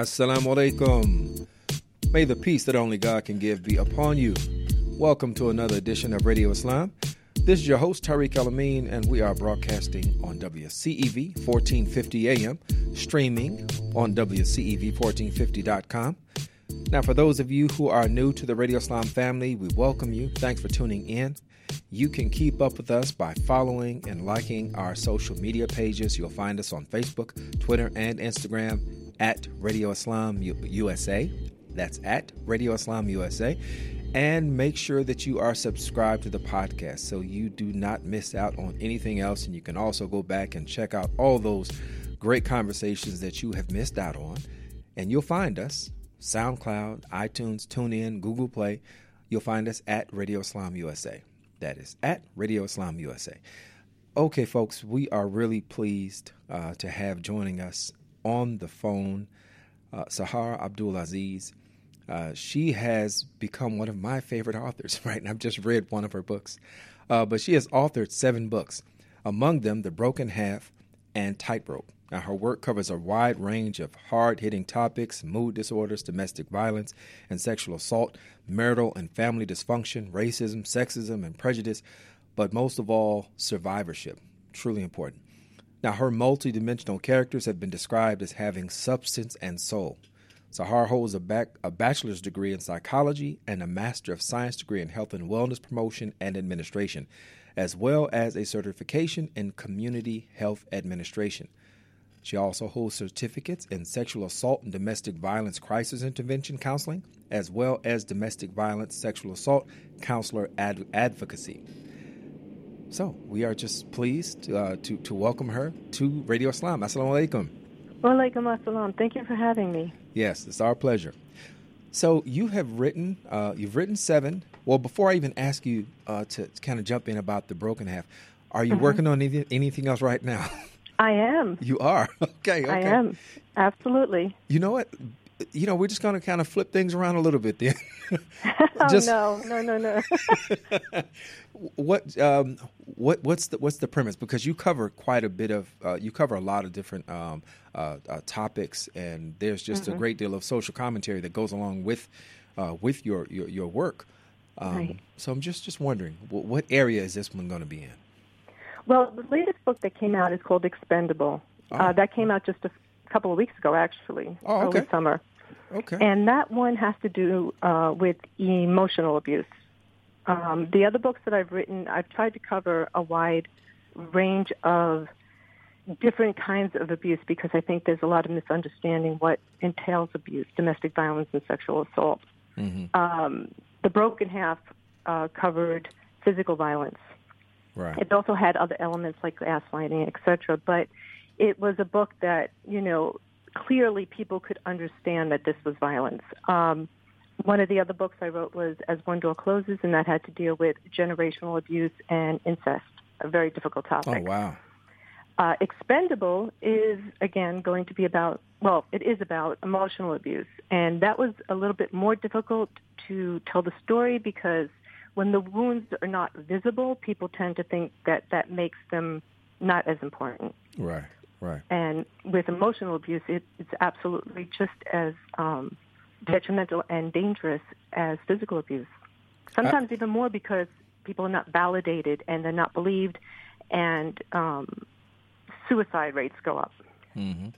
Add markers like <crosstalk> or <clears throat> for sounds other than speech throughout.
Assalamu alaikum. May the peace that only God can give be upon you. Welcome to another edition of Radio Islam. This is your host, Tariq El-Amin, and we are broadcasting on WCEV 1450 AM, streaming on WCEV1450.com. Now, for those of you who are new to the Radio Islam family, we welcome you. Thanks for tuning in. You can keep up with us by following and liking our social media pages. You'll find us on Facebook, Twitter, and Instagram at Radio Islam USA. That's at Radio Islam USA. And make sure that you are subscribed to the podcast so you do not miss out on anything else. And you can also go back and check out all those great conversations that you have missed out on. And you'll find us SoundCloud, iTunes, TuneIn, Google Play. You'll find us at Radio Islam USA. That is at Radio Islam USA. Okay, folks, we are really pleased uh, to have joining us on the phone uh, Sahar Abdulaziz. Uh, she has become one of my favorite authors, <laughs> right? And I've just read one of her books. Uh, but she has authored seven books, among them The Broken Half and Tightrope. Now, her work covers a wide range of hard hitting topics mood disorders, domestic violence, and sexual assault, marital and family dysfunction, racism, sexism, and prejudice, but most of all, survivorship. Truly important. Now, her multidimensional characters have been described as having substance and soul. Sahar holds a, back, a bachelor's degree in psychology and a master of science degree in health and wellness promotion and administration, as well as a certification in community health administration. She also holds certificates in sexual assault and domestic violence crisis intervention counseling, as well as domestic violence sexual assault counselor ad- advocacy. So we are just pleased to, uh, to, to welcome her to Radio Islam. Assalamu alaikum. Wa alaikum assalam. Thank you for having me. Yes, it's our pleasure. So you have written, uh, you've written seven. Well, before I even ask you uh, to kind of jump in about the broken half, are you mm-hmm. working on anything, anything else right now? I am. <laughs> You are okay. <laughs> Okay. I am absolutely. You know what? You know, we're just going to kind of flip things around a little bit then. <laughs> oh no, no, no, no. <laughs> what um, what what's the what's the premise? Because you cover quite a bit of uh, you cover a lot of different um, uh, uh, topics, and there's just mm-hmm. a great deal of social commentary that goes along with uh, with your your, your work. Um, right. So I'm just just wondering, what area is this one going to be in? Well, the latest book that came out is called Expendable. Oh. Uh, that came out just a couple of weeks ago, actually, oh, okay. early summer. Okay. And that one has to do uh, with emotional abuse. Um, the other books that I've written, I've tried to cover a wide range of different kinds of abuse because I think there's a lot of misunderstanding what entails abuse, domestic violence, and sexual assault. Mm-hmm. Um, the Broken Half uh, covered physical violence. Right. It also had other elements like gaslighting, etc. But it was a book that you know clearly people could understand that this was violence. Um, one of the other books I wrote was As One Door Closes, and that had to deal with generational abuse and incest, a very difficult topic. Oh, wow. Uh, Expendable is, again, going to be about, well, it is about emotional abuse. And that was a little bit more difficult to tell the story because when the wounds are not visible, people tend to think that that makes them not as important. Right, right. And with emotional abuse, it, it's absolutely just as um, detrimental and dangerous as physical abuse. Sometimes uh, even more because people are not validated and they're not believed, and um, suicide rates go up. Mm-hmm.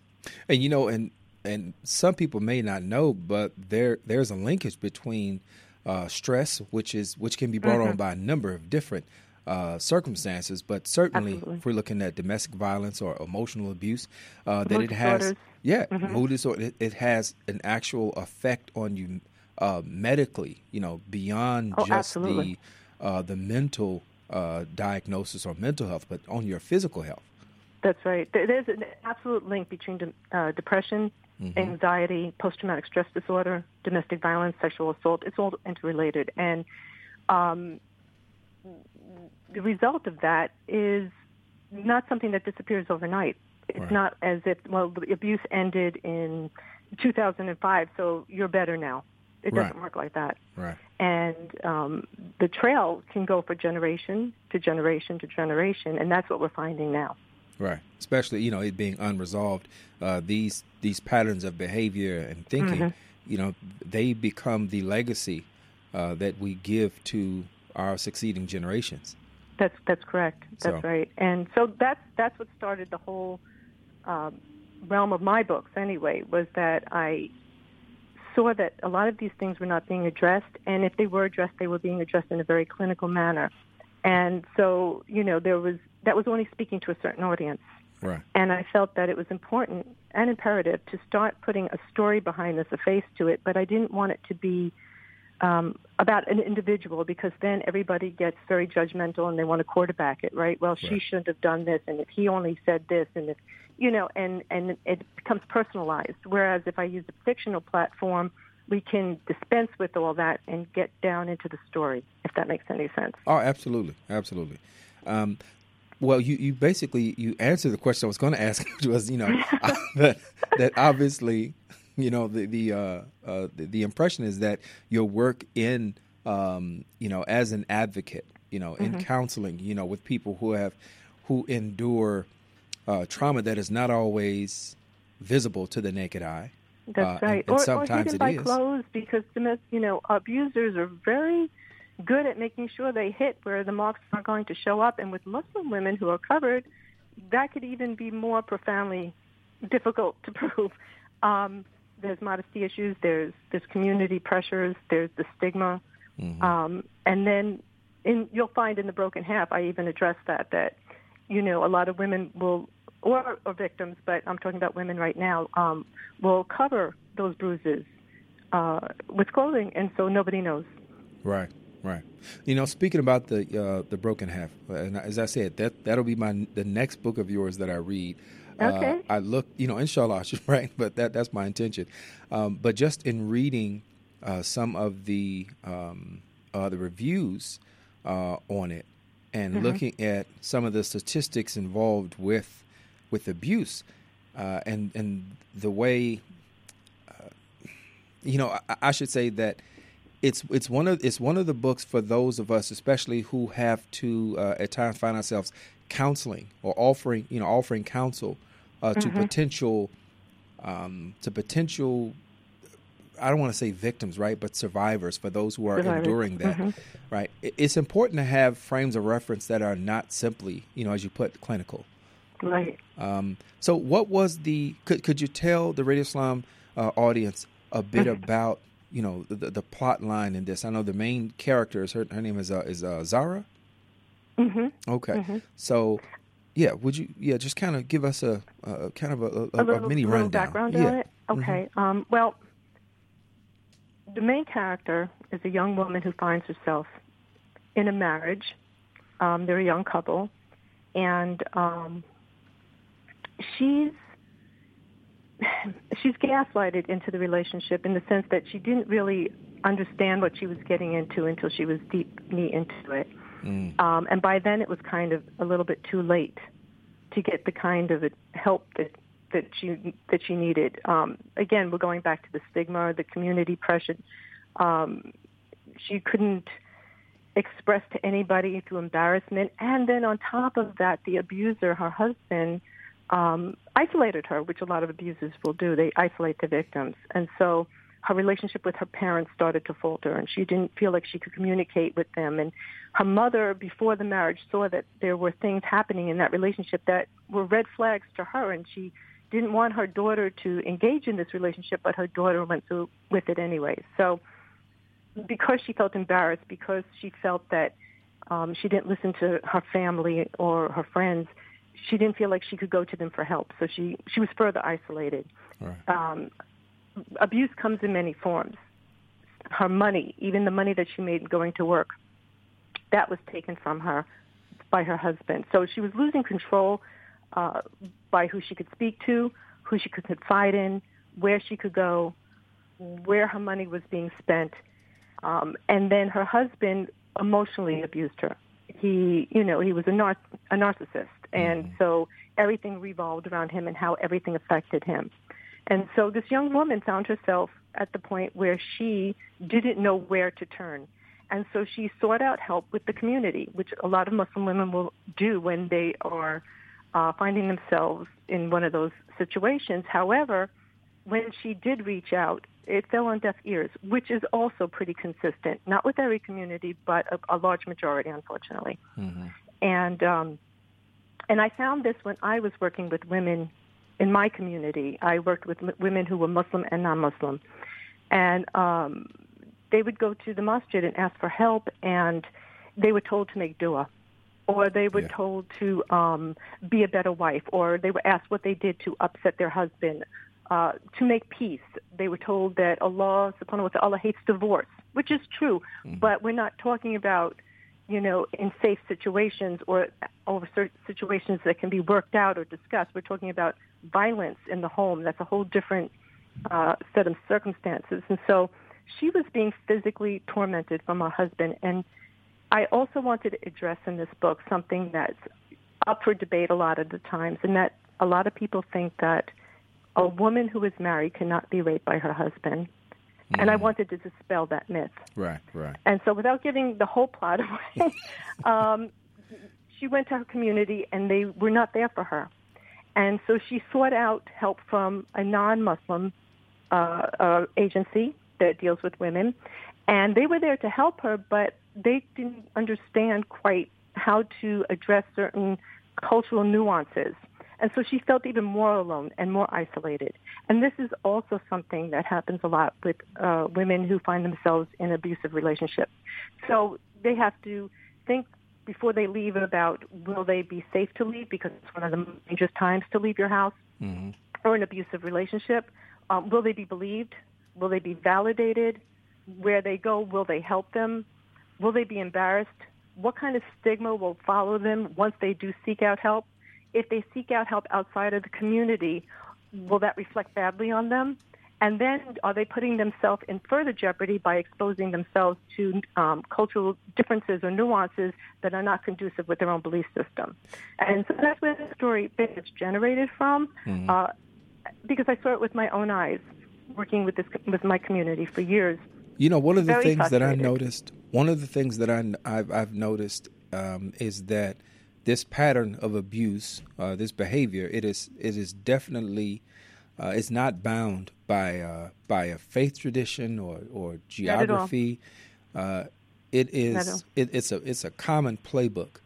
And you know, and and some people may not know, but there there's a linkage between uh, stress, which is which can be brought mm-hmm. on by a number of different uh, circumstances, but certainly Absolutely. if we're looking at domestic violence or emotional abuse, uh, that it has disorders. yeah mm-hmm. mood disorder. It, it, has an actual effect on you uh, medically. You know, beyond oh, just absolutely. the uh, the mental uh, diagnosis or mental health, but on your physical health. That's right. There's an absolute link between de- uh, depression, mm-hmm. anxiety, post-traumatic stress disorder, domestic violence, sexual assault. It's all interrelated, and um, the result of that is not something that disappears overnight. It's right. not as if well the abuse ended in 2005, so you're better now. It doesn't work like that. Right. And um, the trail can go for generation to generation to generation, and that's what we're finding now. Right. Especially, you know, it being unresolved. Uh, these these patterns of behavior and thinking, mm-hmm. you know, they become the legacy uh, that we give to our succeeding generations. That's that's correct. That's so. right. And so that's that's what started the whole um, realm of my books. Anyway, was that I saw that a lot of these things were not being addressed, and if they were addressed, they were being addressed in a very clinical manner. And so, you know, there was that was only speaking to a certain audience. Right. And I felt that it was important and imperative to start putting a story behind this, a face to it, but I didn't want it to be um, about an individual because then everybody gets very judgmental and they want to quarterback it, right? Well, right. she shouldn't have done this, and if he only said this, and if you know, and and it becomes personalized. Whereas if I use a fictional platform, we can dispense with all that and get down into the story, if that makes any sense. Oh, absolutely, absolutely. Um, well, you, you basically you answered the question I was going to ask, <laughs> which was you know <laughs> <laughs> that that obviously you know the the, uh, uh, the, the impression is that your work in um, you know as an advocate, you know, in mm-hmm. counseling, you know, with people who have who endure uh, trauma that is not always visible to the naked eye. That's uh, right. And, and or, sometimes or hidden by is. clothes because you know abusers are very good at making sure they hit where the marks are not going to show up. And with Muslim women who are covered, that could even be more profoundly difficult to <laughs> prove. Um, there's modesty issues. There's there's community pressures. There's the stigma, mm-hmm. um, and then in, you'll find in the broken half, I even address that that you know a lot of women will or, or victims, but I'm talking about women right now, um, will cover those bruises uh, with clothing, and so nobody knows. Right. Right. You know, speaking about the uh, the broken half, and as I said, that that'll be my the next book of yours that I read. Uh, okay. Uh, I look, you know, inshallah, <laughs> right? But that that's my intention. Um, but just in reading uh, some of the um, uh, the reviews uh, on it, and mm-hmm. looking at some of the statistics involved with with abuse, and and the way, you know, I, I should say that it's it's one of it's one of the books for those of us, especially who have to uh, at times find ourselves counseling or offering you know offering counsel uh, to mm-hmm. potential um, to potential. I don't want to say victims, right, but survivors for those who are survivors. enduring that, mm-hmm. right? It's important to have frames of reference that are not simply, you know, as you put, clinical. Right. Um, so, what was the? Could could you tell the Radio Islam uh, audience a bit <laughs> about you know the, the plot line in this? I know the main character is her. Her name is uh, is uh, Zara. Mm-hmm. Okay, mm-hmm. so yeah, would you yeah just kind of give us a, a kind of a, a, a, little, mini rundown? background yeah. on it. Okay, mm-hmm. um, well, the main character is a young woman who finds herself in a marriage. Um, they're a young couple, and um, she's <sighs> she's gaslighted into the relationship in the sense that she didn't really understand what she was getting into until she was deep knee into it. Mm. Um, and by then it was kind of a little bit too late to get the kind of help that that she that she needed. Um, again, we're going back to the stigma, the community pressure. Um, she couldn't express to anybody through embarrassment, and then on top of that, the abuser, her husband, um, isolated her, which a lot of abusers will do. They isolate the victims. And so her relationship with her parents started to falter and she didn't feel like she could communicate with them. And her mother, before the marriage, saw that there were things happening in that relationship that were red flags to her and she didn't want her daughter to engage in this relationship, but her daughter went through with it anyway. So because she felt embarrassed, because she felt that um, she didn't listen to her family or her friends, she didn't feel like she could go to them for help, so she she was further isolated. Right. Um, abuse comes in many forms. Her money, even the money that she made going to work, that was taken from her by her husband. So she was losing control uh, by who she could speak to, who she could confide in, where she could go, where her money was being spent, um, and then her husband emotionally abused her. He, you know, he was a, nar- a narcissist and mm-hmm. so everything revolved around him and how everything affected him. And so this young woman found herself at the point where she didn't know where to turn. And so she sought out help with the community, which a lot of Muslim women will do when they are uh, finding themselves in one of those situations. However, when she did reach out, it fell on deaf ears, which is also pretty consistent. Not with every community, but a, a large majority, unfortunately. Mm-hmm. And um, and I found this when I was working with women in my community. I worked with m- women who were Muslim and non-Muslim, and um, they would go to the masjid and ask for help, and they were told to make dua, or they were yeah. told to um, be a better wife, or they were asked what they did to upset their husband, uh, to make peace. They were told that Allah, subhanahu wa ta'ala, hates divorce, which is true, mm-hmm. but we're not talking about, you know, in safe situations or over situations that can be worked out or discussed. We're talking about violence in the home. That's a whole different uh, set of circumstances. And so she was being physically tormented from her husband. And I also wanted to address in this book something that's up for debate a lot of the times, and that a lot of people think that a woman who is married cannot be raped by her husband. Mm. And I mm-hmm. wanted to dispel that myth. Right, right. And so, without giving the whole plot <laughs> away, um, she went to her community and they were not there for her. And so she sought out help from a non Muslim uh, uh, agency that deals with women. And they were there to help her, but they didn't understand quite how to address certain cultural nuances. And so she felt even more alone and more isolated. And this is also something that happens a lot with uh, women who find themselves in abusive relationships. So they have to think before they leave about will they be safe to leave because it's one of the dangerous times to leave your house mm-hmm. or an abusive relationship. Um, will they be believed? Will they be validated? Where they go, will they help them? Will they be embarrassed? What kind of stigma will follow them once they do seek out help? if they seek out help outside of the community, will that reflect badly on them? And then are they putting themselves in further jeopardy by exposing themselves to um, cultural differences or nuances that are not conducive with their own belief system? And so that's where the story is generated from, mm-hmm. uh, because I saw it with my own eyes, working with this with my community for years. You know, one of the Very things that I noticed, one of the things that I, I've, I've noticed um, is that – this pattern of abuse, uh, this behavior, it is it is definitely uh, it's not bound by uh, by a faith tradition or or geography. Uh, it is it, it's a it's a common playbook.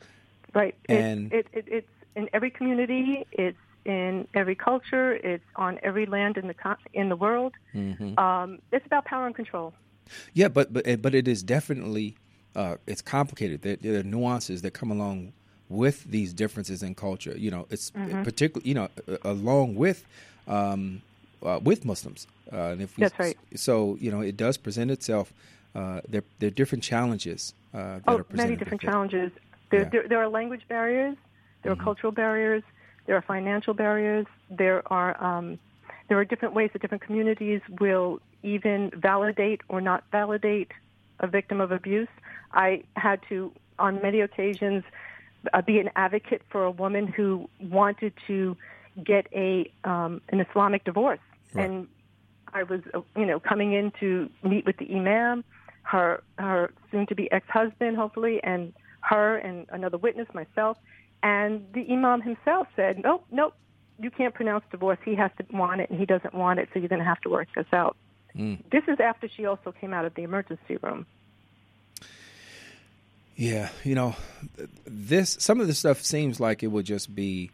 Right, and it, it, it, it's in every community. It's in every culture. It's on every land in the in the world. Mm-hmm. Um, it's about power and control. Yeah, but but but it is definitely uh, it's complicated. There, there, are nuances that come along with these differences in culture. You know, it's mm-hmm. particularly you know along with um, uh, with Muslims. Uh, and if we, That's right. So you know, it does present itself. Uh, there, there are different challenges uh, that oh, are presented. many different challenges. There, yeah. there, there, are language barriers. There mm-hmm. are cultural barriers. There are financial barriers. There are um, there are different ways that different communities will even validate or not validate a victim of abuse. I had to, on many occasions, uh, be an advocate for a woman who wanted to get a um, an Islamic divorce, right. and I was uh, you know coming in to meet with the imam, her her soon to be ex husband hopefully, and her and another witness myself, and the imam himself said, nope, nope, you can't pronounce divorce. He has to want it, and he doesn't want it, so you're going to have to work this out. Mm. This is after she also came out of the emergency room. Yeah, you know, this some of the stuff seems like it would just be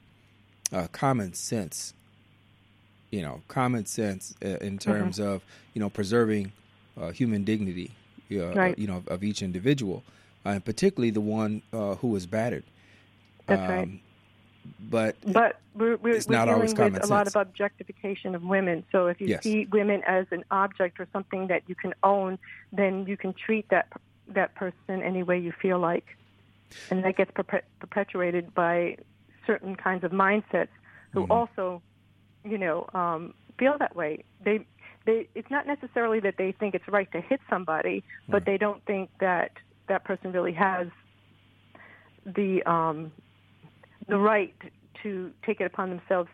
uh, common sense. You know, common sense uh, in mm-hmm. terms mm-hmm. of you know preserving uh, human dignity. Uh, right. You know, of each individual, uh, and particularly the one uh, who was battered. That's um, right. But but we're, we're, it's we're not dealing with a lot of objectification of women. So if you yes. see women as an object or something that you can own, then you can treat that that person any way you feel like. And that gets perpetuated by certain kinds of mindsets who mm-hmm. also, you know, um, feel that way. They, they, it's not necessarily that they think it's right to hit somebody, but they don't think that that person really has the um, the right to take it upon themselves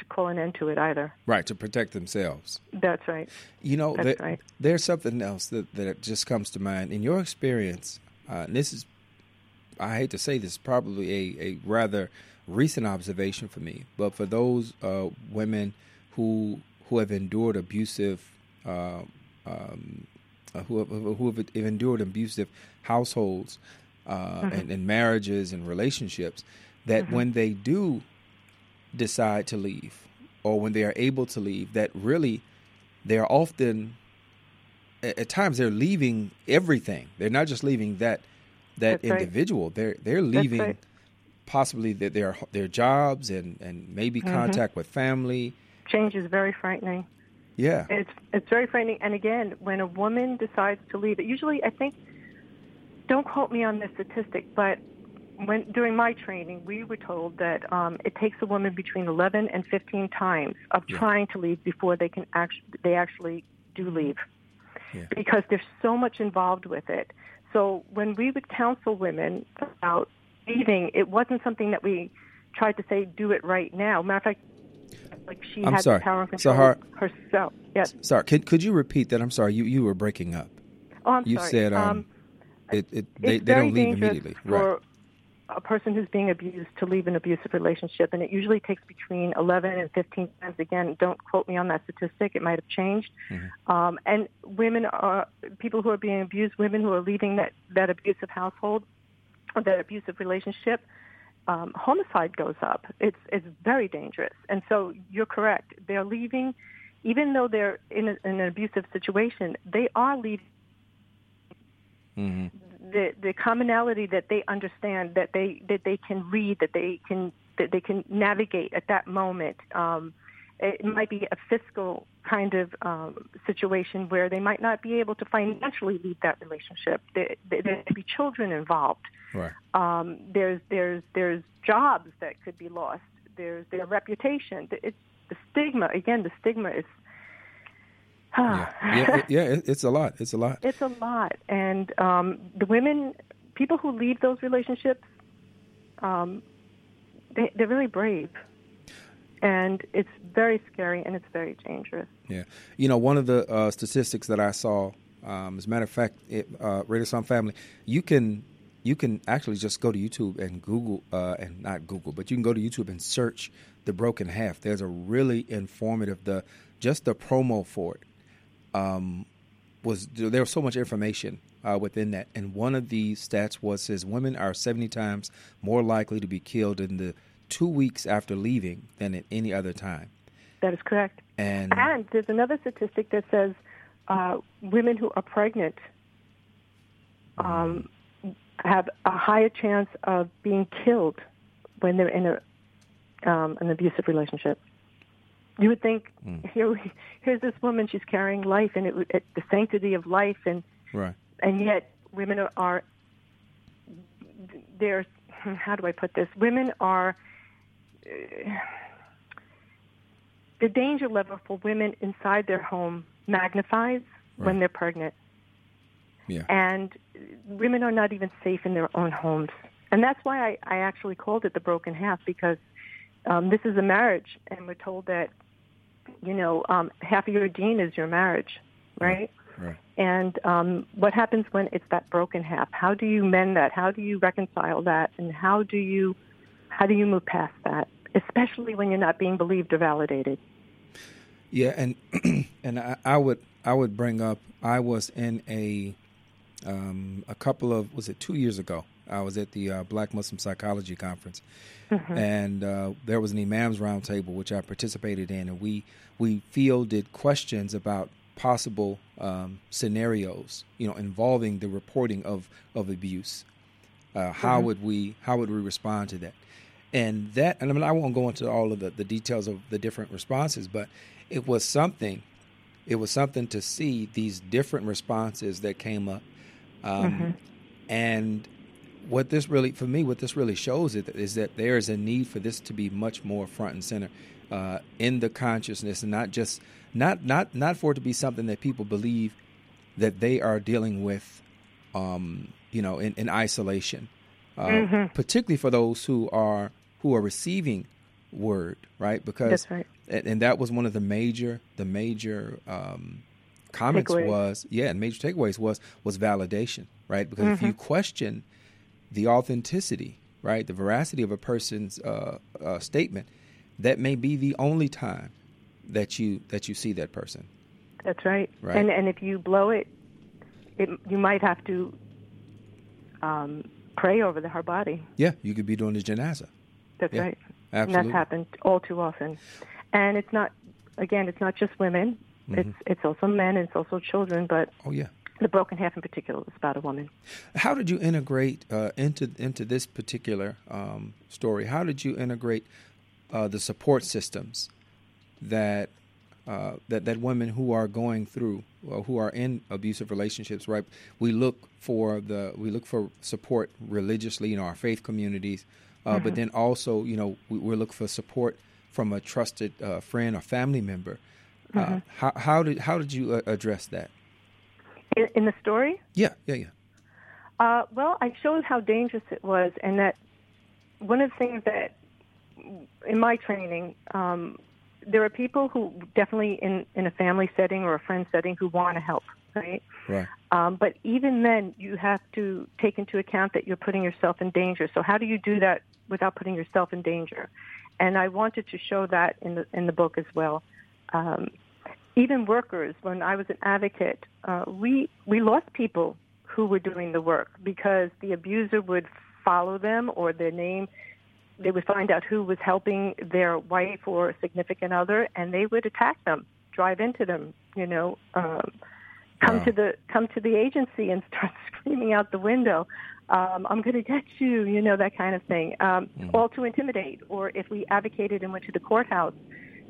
to call an end to it either. Right, to protect themselves. That's right. You know, That's there, right. there's something else that, that just comes to mind. In your experience, uh, this is, I hate to say this, probably a, a rather recent observation for me, but for those uh, women who who have endured abusive uh, um, uh, who have, who have endured abusive households uh, mm-hmm. and, and, marriages and relationships, that mm-hmm. when they do decide to leave or when they are able to leave, that really they are often at times they're leaving everything. They're not just leaving that that That's individual. Right. They're they're leaving right. possibly their, their their jobs and and maybe mm-hmm. contact with family. Change is very frightening. Yeah, it's it's very frightening. And again, when a woman decides to leave, it usually I think. Don't quote me on this statistic, but when during my training, we were told that um, it takes a woman between 11 and 15 times of yeah. trying to leave before they can actually they actually do leave, yeah. because there's so much involved with it. So when we would counsel women about leaving, it wasn't something that we tried to say do it right now. Matter of fact, like she I'm had sorry. the power and control Sahar, herself. Yes. Sorry, could could you repeat that? I'm sorry, you you were breaking up. Oh, I'm you sorry. said um, um it, it they, they don't leave immediately. For right. A person who's being abused to leave an abusive relationship, and it usually takes between 11 and 15 times. Again, don't quote me on that statistic; it might have changed. Mm-hmm. Um, and women are people who are being abused, women who are leaving that that abusive household, or that abusive relationship. Um, homicide goes up. It's it's very dangerous, and so you're correct. They're leaving, even though they're in, a, in an abusive situation. They are leaving. Mm-hmm the the commonality that they understand that they that they can read that they can that they can navigate at that moment. Um, it might be a fiscal kind of um, situation where they might not be able to financially lead that relationship. There, there, there could be children involved. Right. Um, there's there's there's jobs that could be lost. There's their reputation. It's the stigma. Again, the stigma is yeah, yeah, it, yeah it, it's a lot. It's a lot. It's a lot, and um, the women, people who leave those relationships, um, they, they're really brave, and it's very scary and it's very dangerous. Yeah, you know, one of the uh, statistics that I saw, um, as a matter of fact, it, uh, Islam Family, you can you can actually just go to YouTube and Google, uh, and not Google, but you can go to YouTube and search the broken half. There's a really informative the just the promo for it um, was there was so much information uh, within that, and one of the stats was says women are seventy times more likely to be killed in the two weeks after leaving than at any other time. That is correct. And, and there's another statistic that says uh, women who are pregnant um, have a higher chance of being killed when they're in a, um, an abusive relationship. You would think mm. here, <laughs> here's this woman. She's carrying life and it, it, the sanctity of life, and right. and yet women are, are they're <sighs> how do I put this? Women are uh, <sighs> the danger level for women inside their home magnifies right. when they're pregnant. Yeah. And women are not even safe in their own homes. And that's why I, I actually called it the broken half because um, this is a marriage, and we're told that you know, um, half of your deen is your marriage, right? Right. And um, what happens when it's that broken half? How do you mend that? How do you reconcile that? And how do you how do you move past that? Especially when you're not being believed or validated. Yeah, and <clears throat> and I, I would I would bring up I was in a um, a couple of was it two years ago I was at the uh, Black Muslim Psychology Conference, mm-hmm. and uh, there was an Imams Roundtable which I participated in, and we we fielded questions about possible um, scenarios, you know, involving the reporting of of abuse. Uh, how mm-hmm. would we how would we respond to that? And that, and I mean, I won't go into all of the, the details of the different responses, but it was something. It was something to see these different responses that came up, um, mm-hmm. and what this really, for me, what this really shows it is that there is a need for this to be much more front and center uh, in the consciousness, and not just not not not for it to be something that people believe that they are dealing with, um, you know, in, in isolation. Uh, mm-hmm. Particularly for those who are who are receiving word, right? Because right. And, and, that was one of the major the major um, comments takeaways. was yeah, and major takeaways was was validation, right? Because mm-hmm. if you mm-hmm. question the authenticity right? The veracity of a person's uh, uh, statement. That may be the only time that you that you see that person. That's right. Right. And and if you blow it, it you might have to um, pray over the, her body. Yeah, you could be doing the janaza. That's Yeah, right. absolutely. And that's happened all too often. And it's not again, it's not just women. Mm-hmm. It's it's also men and it's also children, but Oh yeah. The broken half in particular is about a woman. How did you integrate uh, into into this particular um, story? How did you integrate uh, the support systems that uh, that that women who are going through, uh, who are in abusive relationships, right? We look for the we look for support religiously in our faith communities, uh, but then also you know we, we look for support from a trusted uh, friend or family member. Uh, how, how did how did you uh, address that? In, in the story, Yeah, yeah, yeah. Uh, well, I showed how dangerous it was, and that one of the things that in my training, um, there are people who definitely in, in a family setting or a friend setting who want to help, right? Right. Um, but even then, you have to take into account that you're putting yourself in danger. So how do you do that without putting yourself in danger? And I wanted to show that in the in the book as well. Um, even workers, when I was an advocate, uh, we we lost people who were doing the work because the abuser would follow them or their name. They would find out who was helping their wife or significant other, and they would attack them, drive into them. You know, um, come Wow. to the come to the agency and <laughs> start screaming out the window. Um, I'm going to get you, you know, that kind of thing. Um, All to intimidate. Or if we advocated and went to the courthouse,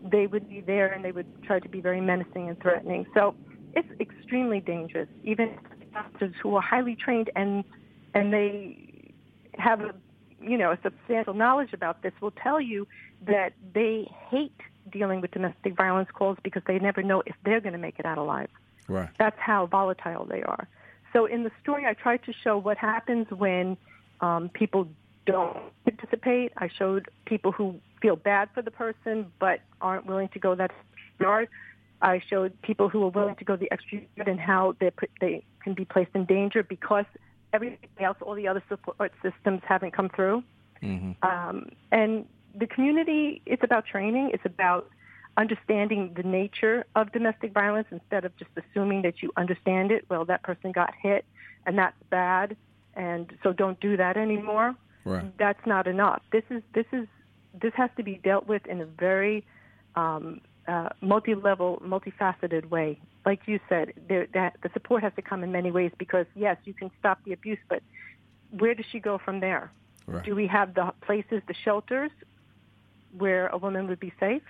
they would be there and they would try to be very menacing and threatening. So it's extremely dangerous. Even doctors who are highly trained and and they have a you know a substantial knowledge about this will tell you that they hate dealing with domestic violence calls because they never know if they're going to make it out alive. Right. That's how volatile they are. So in the story, I tried to show what happens when um, people don't participate. I showed people who feel bad for the person but aren't willing to go that yard. I showed people who are willing to go the extra yard and how they they can be placed in danger because everything else, all the other support systems haven't come through. Um, and the community, it's about training. It's about understanding the nature of domestic violence instead of just assuming that you understand it. Well, that person got hit, and that's bad, and so don't do that anymore. Right. That's not enough. This is this is this has to be dealt with in a very um, uh, multi-level, multifaceted way. Like you said, there, that the support has to come in many ways because yes, you can stop the abuse, but where does she go from there? Right. Do we have the places, the shelters, where a woman would be safe?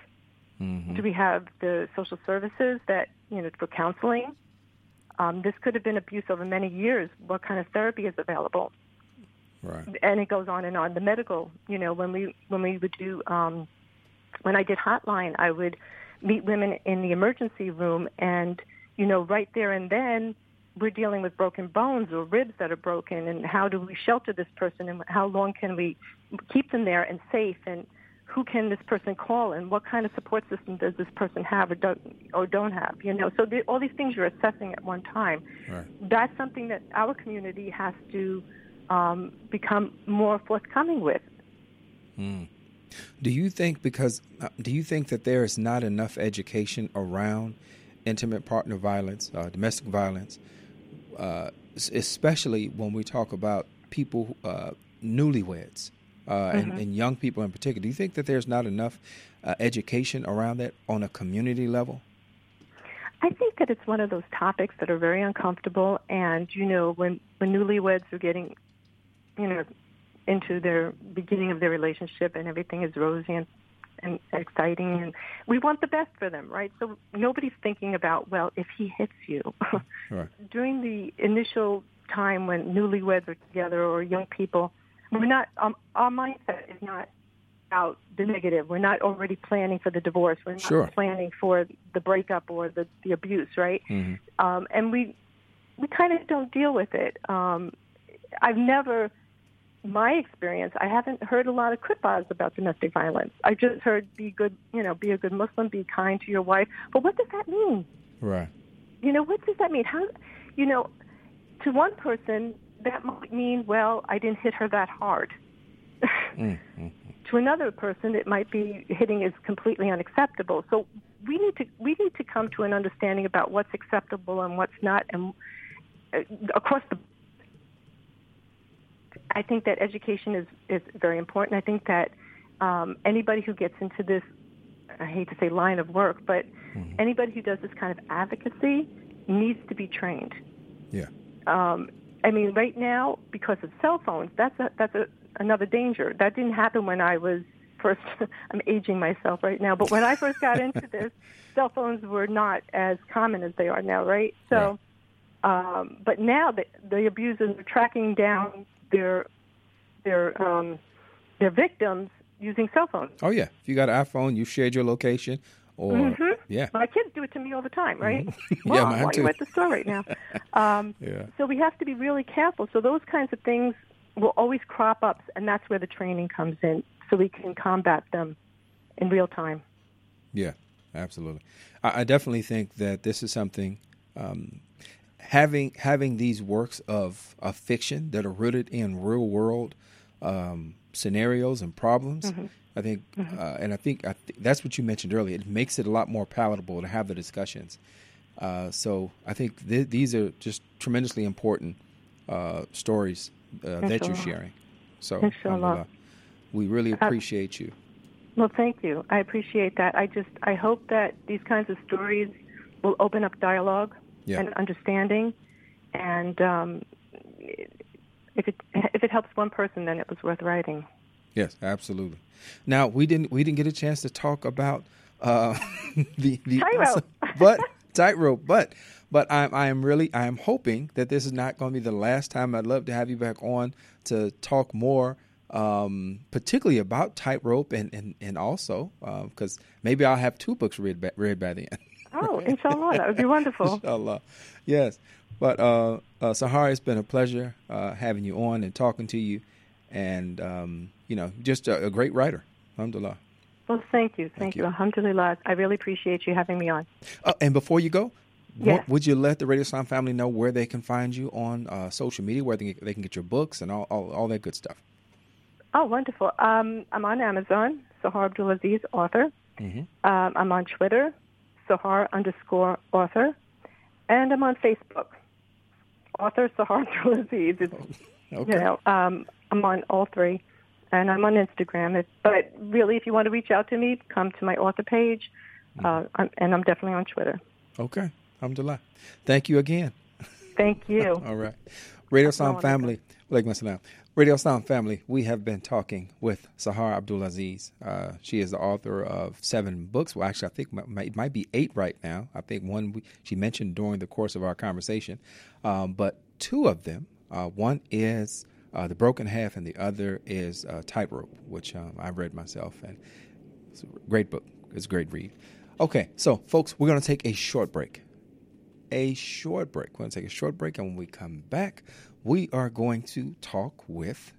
Mm-hmm. Do we have the social services that you know for counseling? Um, this could have been abuse over many years. What kind of therapy is available? Right. And it goes on and on. The medical, you know, when we when we would do um, when I did hotline, I would meet women in the emergency room, and you know, right there and then, we're dealing with broken bones or ribs that are broken, and how do we shelter this person, and how long can we keep them there and safe, and who can this person call, and what kind of support system does this person have or don't or don't have, you know? So the, all these things you're assessing at one time. Right. That's something that our community has to um, become more forthcoming with. Do you think because uh, do you think that there is not enough education around intimate partner violence, uh, domestic violence, uh, especially when we talk about people uh, newlyweds uh, and, and young people in particular? Do you think that there's not enough uh, education around that on a community level? I think that it's one of those topics that are very uncomfortable, and you know, when when newlyweds are getting, you know, into their beginning of their relationship and everything is rosy and, and exciting, and we want the best for them, right? So nobody's thinking about well, if he hits you <laughs> Right. during the initial time when newlyweds are together or young people, we're not. Um, our mindset is not out the negative. We're not already planning for the divorce. We're not Sure. planning for the breakup or the, the abuse, right? Mhm. Um, and we we kind of don't deal with it. Um, I've never, my experience, I haven't heard a lot of khutbahs about domestic violence. I just heard be good, you know, be a good Muslim, be kind to your wife. But what does that mean? Right. You know, what does that mean? How, you know, to one person that might mean, well, I didn't hit her that hard. Mm-hmm. <laughs> to another person, it might be hitting is completely unacceptable. So we need to we need to come to an understanding about what's acceptable and what's not, and uh, across the. I think that education is is very important. I think that um, anybody who gets into this, I hate to say line of work, but mm-hmm. anybody who does this kind of advocacy needs to be trained. Yeah. Um, I mean, right now, because of cell phones, that's a, that's a, another danger. That didn't happen when I was first. <laughs> I'm aging myself right now, but when I first got into <laughs> this, cell phones were not as common as they are now, right? So, right. Um, but now the, the abusers are tracking down their their um, their victims using cell phones. Oh yeah, if you got an iPhone, you shared your location, or mm-hmm. yeah, my kids do it to me all the time, right? Mm-hmm. <laughs> yeah, mine too. you at the store right now. <laughs> Um, yeah. So we have to be really careful. So those kinds of things will always crop up, and that's where the training comes in, so we can combat them in real time. Yeah, absolutely. I, I definitely think that this is something. Um, having having these works of, of fiction that are rooted in real world um, scenarios and problems. Mm-hmm. I think, mm-hmm. uh, and I think I th- that's what you mentioned earlier. It makes it a lot more palatable to have the discussions. Uh, so I think th- these are just tremendously important uh, stories uh, that you're sharing. So we really uh, appreciate you. Well, thank you. I appreciate that. I just I hope that these kinds of stories will open up dialogue yeah. and understanding, and um, if it if it helps one person, then it was worth writing. Yes, absolutely. Now we didn't we didn't get a chance to talk about uh, <laughs> the the tightrope, <laughs> but tightrope, but but I'm I am really I am hoping that this is not going to be the last time. I'd love to have you back on to talk more, um, particularly about tightrope and and and also because uh, maybe I'll have two books read by, read by then. Oh, inshallah, that would be wonderful. <laughs> inshallah, yes. But uh, uh, Sahar, it's been a pleasure uh, having you on and talking to you, and um, you know, just a, a, great writer. Alhamdulillah. Well, thank you, thank, thank you. you. Alhamdulillah. I really appreciate you having me on. Uh, and before you go, yes. would you let the Radio Islam family know where they can find you on uh, social media, where they can, they can get your books and all, all, all that good stuff? Oh, wonderful. Um, I'm on Amazon, Sahar Abdulaziz, author. Mm-hmm. Um, I'm on Twitter, Sahar underscore author. And I'm on Facebook author Sahar <laughs> Aziz. It's, okay. You know, um, I'm on all three, and I'm on Instagram. It, but really, if you want to reach out to me, come to my author page, uh, I'm, and I'm definitely on Twitter. Okay, alhamdulillah. Thank you again. Thank you. <laughs> all right. Radio Islam family. Walaikum assalam. Radio Islam family, we have been talking with Sahar Abdulaziz. Uh, she is the author of seven books. Well, actually, I think it might be eight right now. I think one we, she mentioned during the course of our conversation, um, but two of them. Uh, one is uh, The Broken Half, and the other is uh, Tightrope, which um, I've read myself, and it's a great book. It's a great read. Okay, so folks, we're going to take a short break. A short break. We're going to take a short break, and when we come back, we are going to talk with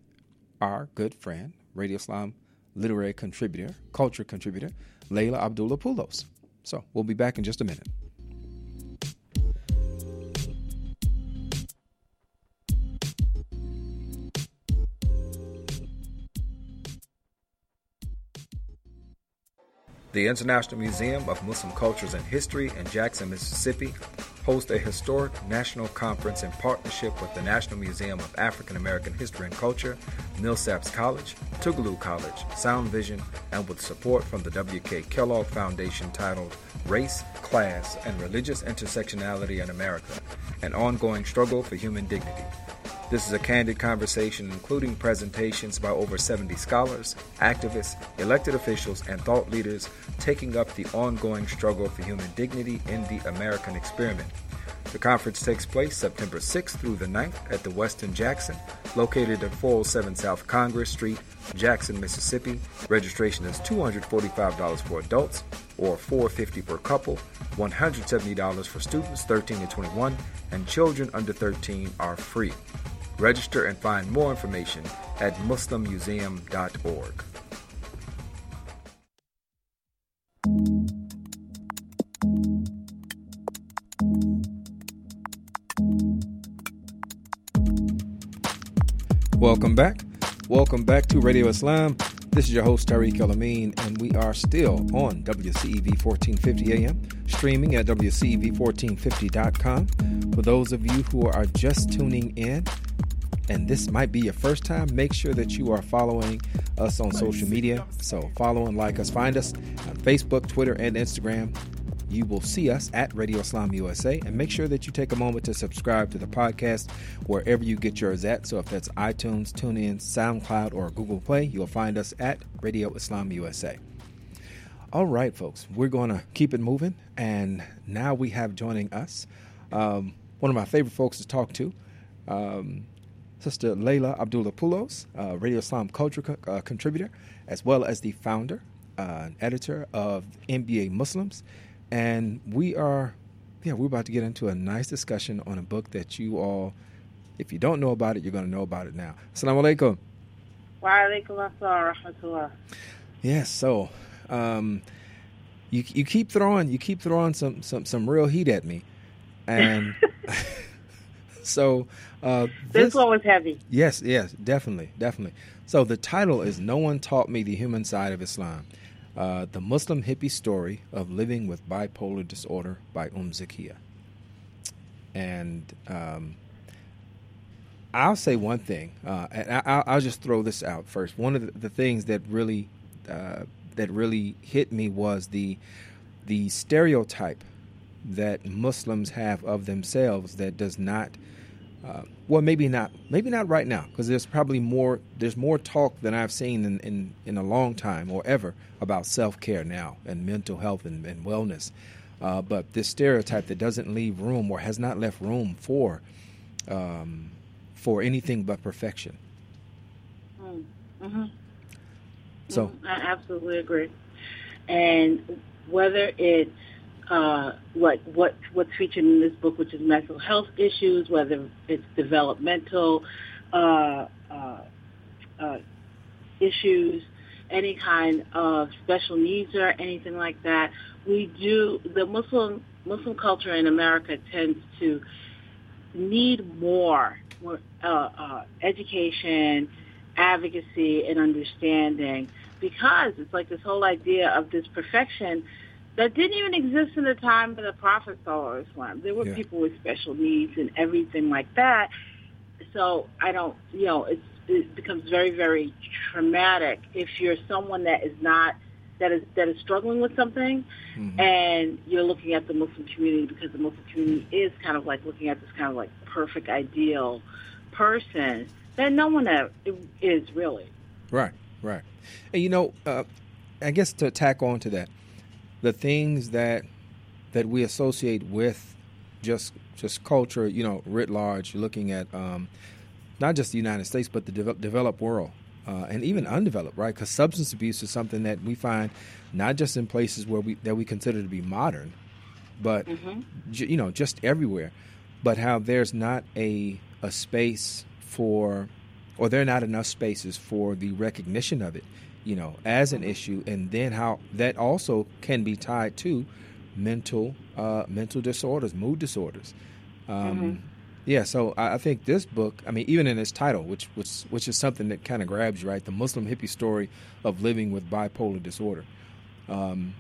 our good friend, Radio Islam literary contributor, culture contributor, Layla Abdullah Poulos. So we'll be back in just a minute. The International Museum of Muslim Cultures and History in Jackson, Mississippi host a historic national conference in partnership with the National Museum of African American History and Culture, Millsaps College, Tougaloo College, Sound Vision, and with support from the W.K. Kellogg Foundation titled Race, Class, and Religious Intersectionality in America An Ongoing Struggle for Human Dignity. This is a candid conversation including presentations by over 70 scholars, activists, elected officials, and thought leaders taking up the ongoing struggle for human dignity in the American experiment. The conference takes place September 6th through the 9th at the Westin Jackson, located at 407 South Congress Street, Jackson, Mississippi. Registration is $245 for adults or 450 per couple, $170 for students 13 to 21, and children under 13 are free. Register and find more information at muslimmuseum.org. Welcome back. Welcome back to Radio Islam. This is your host, Tariq El and we are still on WCEV 1450 AM, streaming at WCEV1450.com. For those of you who are just tuning in, and this might be your first time, make sure that you are following us on social media. So follow and like us. Find us on Facebook, Twitter, and Instagram you will see us at Radio Islam USA. And make sure that you take a moment to subscribe to the podcast wherever you get yours at. So if that's iTunes, TuneIn, SoundCloud, or Google Play, you'll find us at Radio Islam USA. All right, folks, we're going to keep it moving. And now we have joining us um, one of my favorite folks to talk to. Um, Sister Layla Abdullah Poulos, uh, Radio Islam culture co- uh, contributor, as well as the founder uh, and editor of NBA Muslims and we are, yeah, we're about to get into a nice discussion on a book that you all, if you don't know about it, you're going to know about it now. Assalamu alaikum. Wa alaikum assalam Yes, so um, you you keep throwing you keep throwing some some some real heat at me, and <laughs> so uh, this, this, one was heavy. Yes, yes, definitely, definitely. So the title is "No One Taught Me the Human Side of Islam." Uh, the Muslim Hippie Story of Living with Bipolar Disorder by Um Zakia. And um, I'll say one thing, uh, and I, will just throw this out first. One of the, the things that really uh, that really hit me was the the stereotype that Muslims have of themselves that does not uh, well, maybe not. Maybe not right now, because there's probably more. There's more talk than I've seen in in, in a long time or ever about self care now and mental health and, and wellness. Uh, but this stereotype that doesn't leave room or has not left room for um, for anything but perfection. Mm, mm-hmm. So mm-hmm. I absolutely agree. And whether it's uh, what what what's featured in this book, which is mental health issues, whether it's developmental uh, uh, uh, issues, any kind of special needs or anything like that. We do the Muslim Muslim culture in America tends to need more, more uh, uh, education, advocacy, and understanding because it's like this whole idea of this perfection that didn't even exist in the time of the Prophet Islam. There were yeah. people with special needs and everything like that. So I don't, you know, it's, it becomes very, very traumatic if you're someone that is not that is that is struggling with something, mm-hmm. and you're looking at the Muslim community because the Muslim community is kind of like looking at this kind of like perfect ideal person that no one is really. Right, right. And you know, uh, I guess to tack on to that, the things that that we associate with just just culture, you know, writ large, looking at um, not just the United States but the de- developed world uh, and even undeveloped, right? Because substance abuse is something that we find not just in places where we that we consider to be modern, but mm-hmm. j- you know, just everywhere. But how there's not a a space for, or there are not enough spaces for the recognition of it you know, as an issue, and then how that also can be tied to mental uh, mental disorders, mood disorders. Um, mm-hmm. Yeah, so I, I, think this book, I mean, even in its title, which which which is something that kind of grabs you, right? The Muslim hippie story of living with bipolar disorder. Um,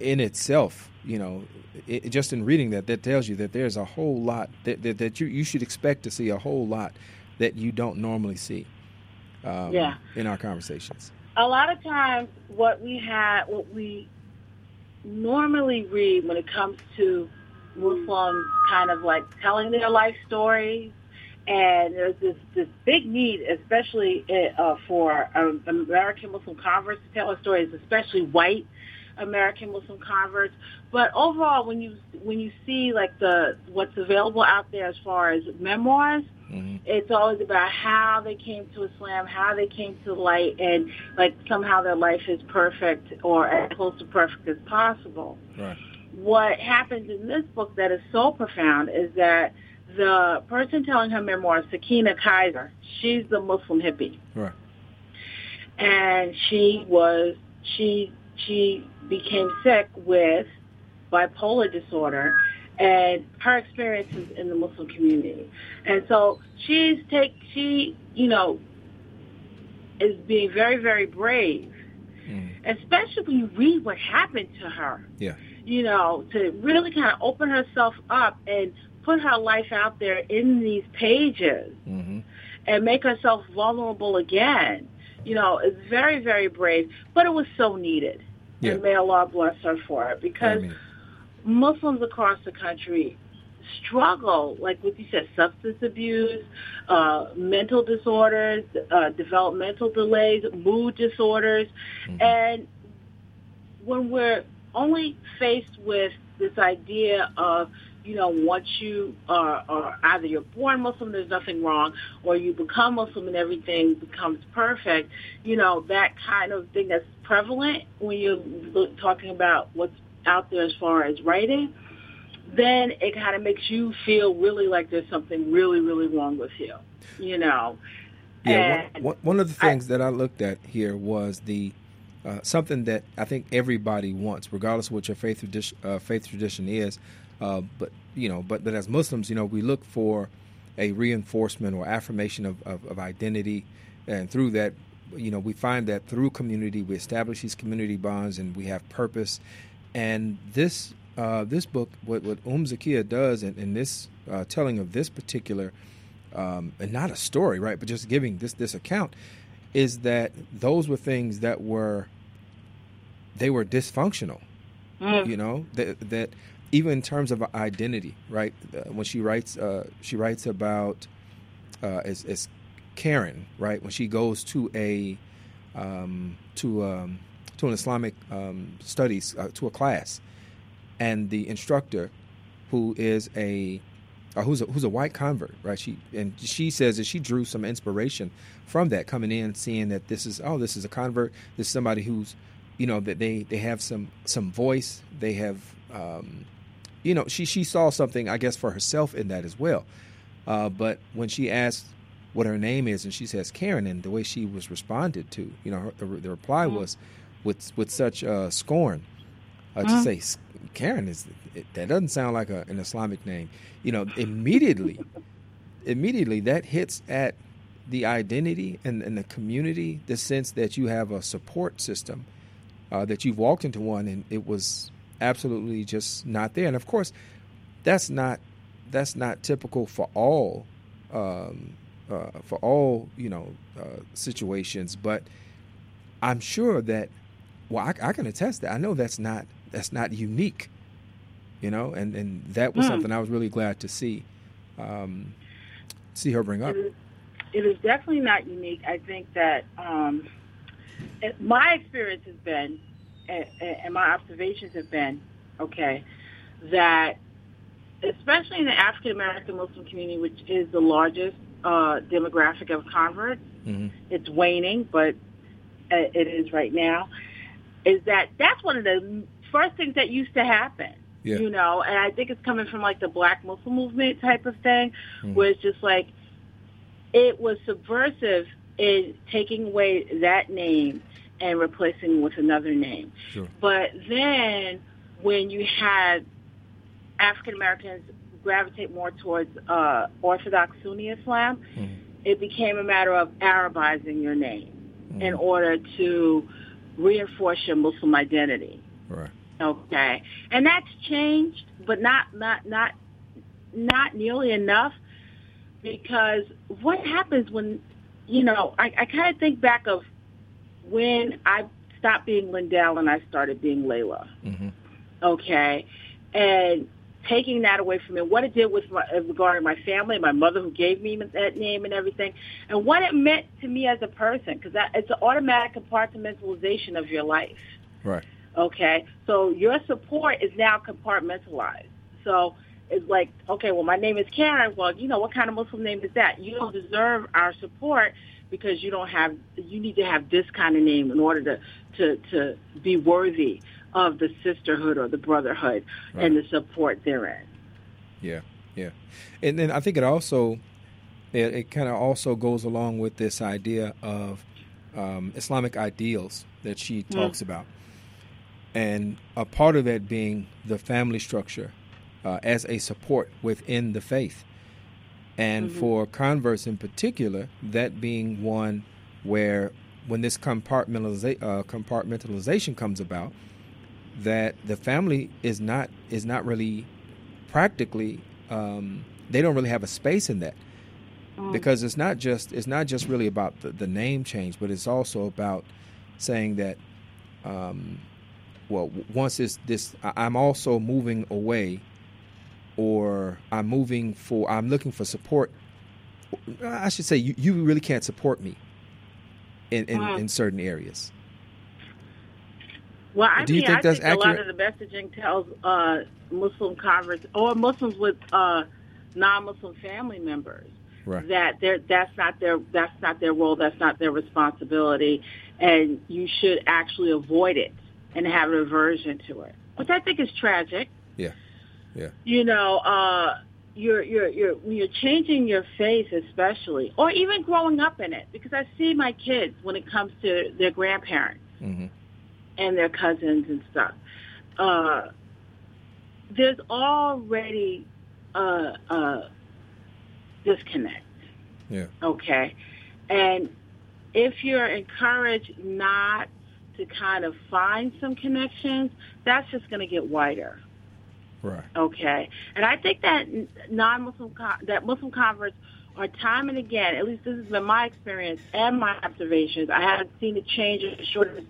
in itself, you know, it, just in reading that, that tells you that there's a whole lot that, that, that you, you should expect to see a whole lot that you don't normally see um, yeah. in our conversations a lot of times what we have, what we normally read when it comes to Muslims kind of like telling their life stories, and there's this, this big need, especially uh, for um, American Muslim converts to tell their stories, especially white American Muslim converts. But overall, when you when you see like the what's available out there as far as memoirs, mm-hmm. it's always about how they came to Islam, how they came to light, and like somehow their life is perfect or as close to perfect as possible. Right. What happens in this book that is so profound is that the person telling her memoir, Sakina Kaiser, she's the Muslim hippie. Right. And she was she she became sick with bipolar disorder and her experiences in the Muslim community. And so she's take she, you know, is being very, very brave. Mm. Especially when you read what happened to her. Yeah. You know, to really kind of open herself up and put her life out there in these pages mm-hmm. and make herself vulnerable again. You know, it's very, very brave, but it was so needed. Yeah. And may Allah bless her for it because Muslims across the country struggle, like what you said, substance abuse, uh, mental disorders, uh, developmental delays, mood disorders. Mm-hmm. And when we're only faced with this idea of, you know, once you are, are either you're born Muslim, there's nothing wrong, or you become Muslim and everything becomes perfect, you know, that kind of thing that's prevalent when you're talking about what's out there as far as writing then it kind of makes you feel really like there's something really, really wrong with you, you know. Yeah, one, one, of the things I, that I looked at here was the uh, something that I think everybody wants, regardless of what your faith tradition, uh, faith tradition is. Uh, but you know, but but as Muslims, you know, we look for a reinforcement or affirmation of, of, of identity, and through that, you know, we find that through community, we establish these community bonds, and we have purpose. And this uh, this book, what, what Um Zakia does in, in this uh, telling of this particular, um, and not a story, right, but just giving this this account, is that those were things that were they were dysfunctional. Mm. You know that that even in terms of identity, right? Uh, when she writes, uh, she writes about uh, as, as Karen, right? When she goes to a um, to um, to an Islamic um, studies uh, to a class and the instructor, who is a uh, who's a who's a white convert, right? She and she says that she drew some inspiration from that coming in, seeing that this is oh this is a convert, this is somebody who's you know that they they have some some voice, they have um, you know she she saw something I guess for herself in that as well. Uh, but when she asked what her name is and she says Karen, and the way she was responded to, you know, her, the, the, reply mm-hmm. was with with such uh, scorn uh, mm-hmm. to say Karen is that doesn't sound like a, an Islamic name. You know, immediately, immediately that hits at the identity and, and, the community, the sense that you have a support system, uh, that you've walked into one and it was absolutely just not there. And of course, that's not that's not typical for all um, uh, for all you know uh, situations, but I'm sure that well, I, I can attest that I know that's not that's not unique, you know, and and that was mm. something I was really glad to see um, see her bring up. It is, it is, definitely not unique. I think that um, it, my experience has been, and, and my observations have been, okay, that especially in the African American Muslim community, which is the largest uh, demographic of converts, mm-hmm. it's waning, but it is right now. Is that that's one of the first things that used to happen. Yeah. You know, and I think it's coming from like the Black Muslim movement type of thing, mm. where it's just like it was subversive in taking away that name and replacing with another name. Sure. But then when you had African Americans gravitate more towards uh, Orthodox Sunni Islam, mm. it became a matter of Arabizing your name mm. in order to reinforce your Muslim identity. Right. Okay, and that's changed, but not not not not nearly enough because what happens when you know I, I kind of think back of when I stopped being Lindell and I started being Layla. Mm-hmm. Okay, and taking that away from me, what it did with my, regarding my family, my mother who gave me that name and everything, and what it meant to me as a person, because it's an automatic compartmentalization of your life. Right. Okay, so your support is now compartmentalized. So it's like, okay, well, my name is Karen. Well, you know, what kind of Muslim name is that? You don't deserve our support because you don't have. You need to have this kind of name in order to to to be worthy of the sisterhood or the brotherhood right. and the support therein. Yeah, yeah, and then I think it also it, it kind of also goes along with this idea of um, Islamic ideals that she mm. talks mm. about and a part of that being the family structure uh, as a support within the faith. And mm-hmm. for converts in particular, that being one where when this compartmentaliza- uh, compartmentalization comes about, that the family is not is not really practically um, they don't really have a space in that mm. because it's not just it's not just really about the, the name change, but it's also about saying that um, well once this this I'm also moving away or I'm moving for I'm looking for support. I should say you, you really can't support me in, in, mm. in certain areas. Well, I Do you mean, think I that's think accurate? a lot of the messaging tells uh, Muslim converts or Muslims with uh, non-Muslim family members right. that that's not their that's not their role, that's not their responsibility, and you should actually avoid it and have an aversion to it, which I think is tragic. Yeah, yeah. You know, uh, you're you're you're when you're changing your faith, especially, or even growing up in it, because I see my kids when it comes to their grandparents. Mm-hmm and their cousins and stuff. Uh, there's already a, a disconnect. Yeah. Okay. And if you're encouraged not to kind of find some connections, that's just going to get wider. Right. Okay. And I think that non-Muslim that Muslim converts are time and again, at least this has been my experience and my observations. I haven't seen a change in short as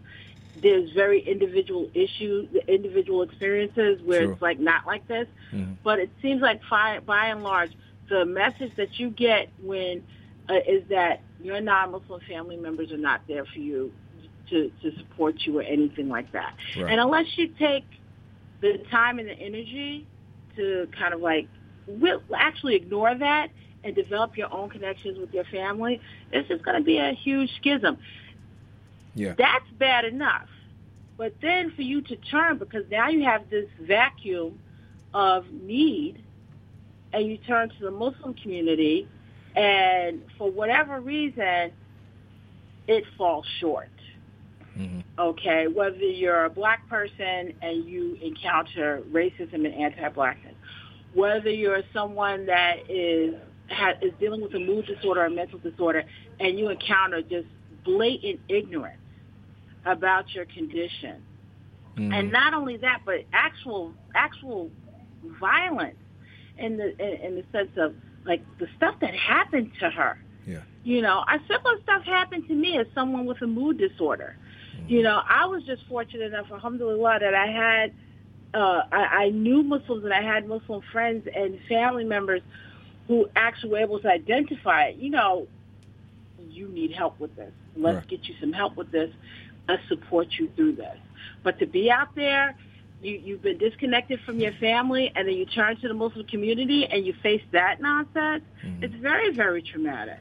there's very individual issues, individual experiences where sure. it's like not like this. Mm-hmm. But it seems like by, by and large, the message that you get when uh, is that your non-Muslim family members are not there for you to, to support you or anything like that. Right. And unless you take the time and the energy to kind of like will actually ignore that and develop your own connections with your family, this is going to be a huge schism. Yeah. That's bad enough. But then for you to turn, because now you have this vacuum of need, and you turn to the Muslim community, and for whatever reason, it falls short. Mm-hmm. Okay, whether you're a black person and you encounter racism and anti-blackness, whether you're someone that is is dealing with a mood disorder or mental disorder, and you encounter just blatant ignorance about your condition. Mm-hmm. And not only that, but actual actual violence in the in, in the sense of like the stuff that happened to her. Yeah. You know, a similar stuff happened to me as someone with a mood disorder. Mm-hmm. You know, I was just fortunate enough, alhamdulillah, that I had uh, I, I knew Muslims and I had Muslim friends and family members who actually were able to identify, you know, you need help with this. Let's right. get you some help with this us support you through this. But to be out there, you, you've been disconnected from your family, and then you turn to the Muslim community and you face that nonsense, mm-hmm. it's very, very traumatic.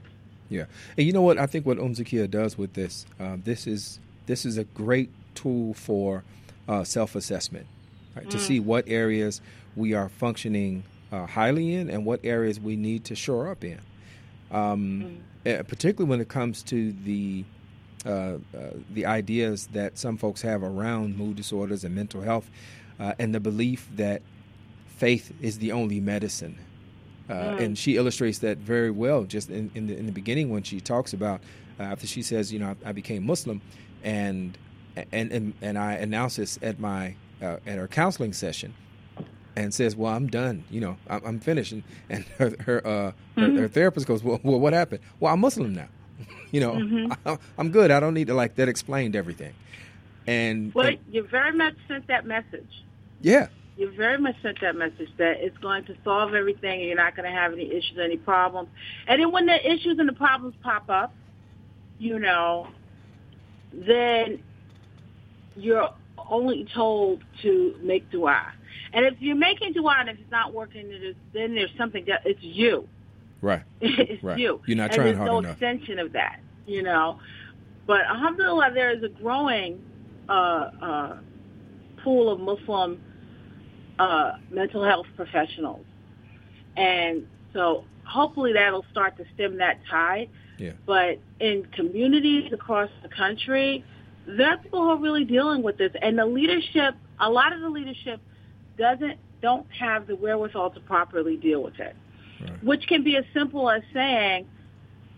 Yeah, and you know what? I think what Umm Zakiyyah does with this, uh, this is this is a great tool for uh, self-assessment, right? mm. to see what areas we are functioning uh, highly in and what areas we need to shore up in. Um, mm. Particularly when it comes to the uh, uh, the ideas that some folks have around mood disorders and mental health, uh, and the belief that faith is the only medicine. Mm. And she illustrates that very well just in, in, the, in the beginning when she talks about after she says, you know, I, I, became Muslim, and and and, and I announced this at my uh, at her counseling session, and says, "Well, I'm done. You know, I'm, I'm finished." And, and her her, uh, mm-hmm. her, her therapist goes, well, "Well, what happened?" Well, I'm Muslim now. <laughs> You know, mm-hmm. <laughs> I, am good. I don't need to like that explained everything. And well, and, you very much sent that message. Yeah. You very much sent that message that it's going to solve everything and you're not going to have any issues, any problems. And then when the issues and the problems pop up, you know, then you're only told to make dua. And if you're making dua and if it's not working, then there's something that it's you. Right. <laughs> it's right. you. You're not and trying there's hard no enough. extension of that, you know. But alhamdulillah, there is a growing uh, uh, pool of Muslim uh, mental health professionals. And so hopefully that'll start to stem that tide. Yeah. But in communities across the country, there are people who are really dealing with this. And the leadership, a lot of the leadership doesn't, don't have the wherewithal to properly deal with it right. which can be as simple as saying,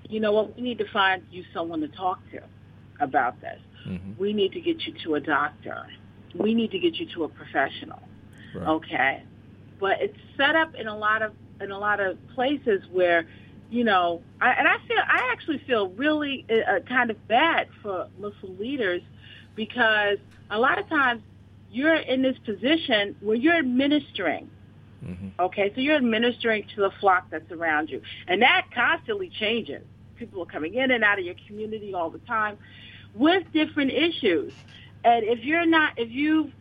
you know what, we need to find you someone to talk to. about this. Mm-hmm. We need to get you to a doctor. We need to get you to a professional. Right. Okay, but it's set up in a lot of in a lot of places where, you know, I, and I feel I actually feel really uh, kind of bad for Muslim leaders because a lot of times you're in this position where you're administering. Mm-hmm. Okay, so you're administering to the flock that's around you, and that constantly changes. People are coming in and out of your community all the time with different issues. And if you're not, if you've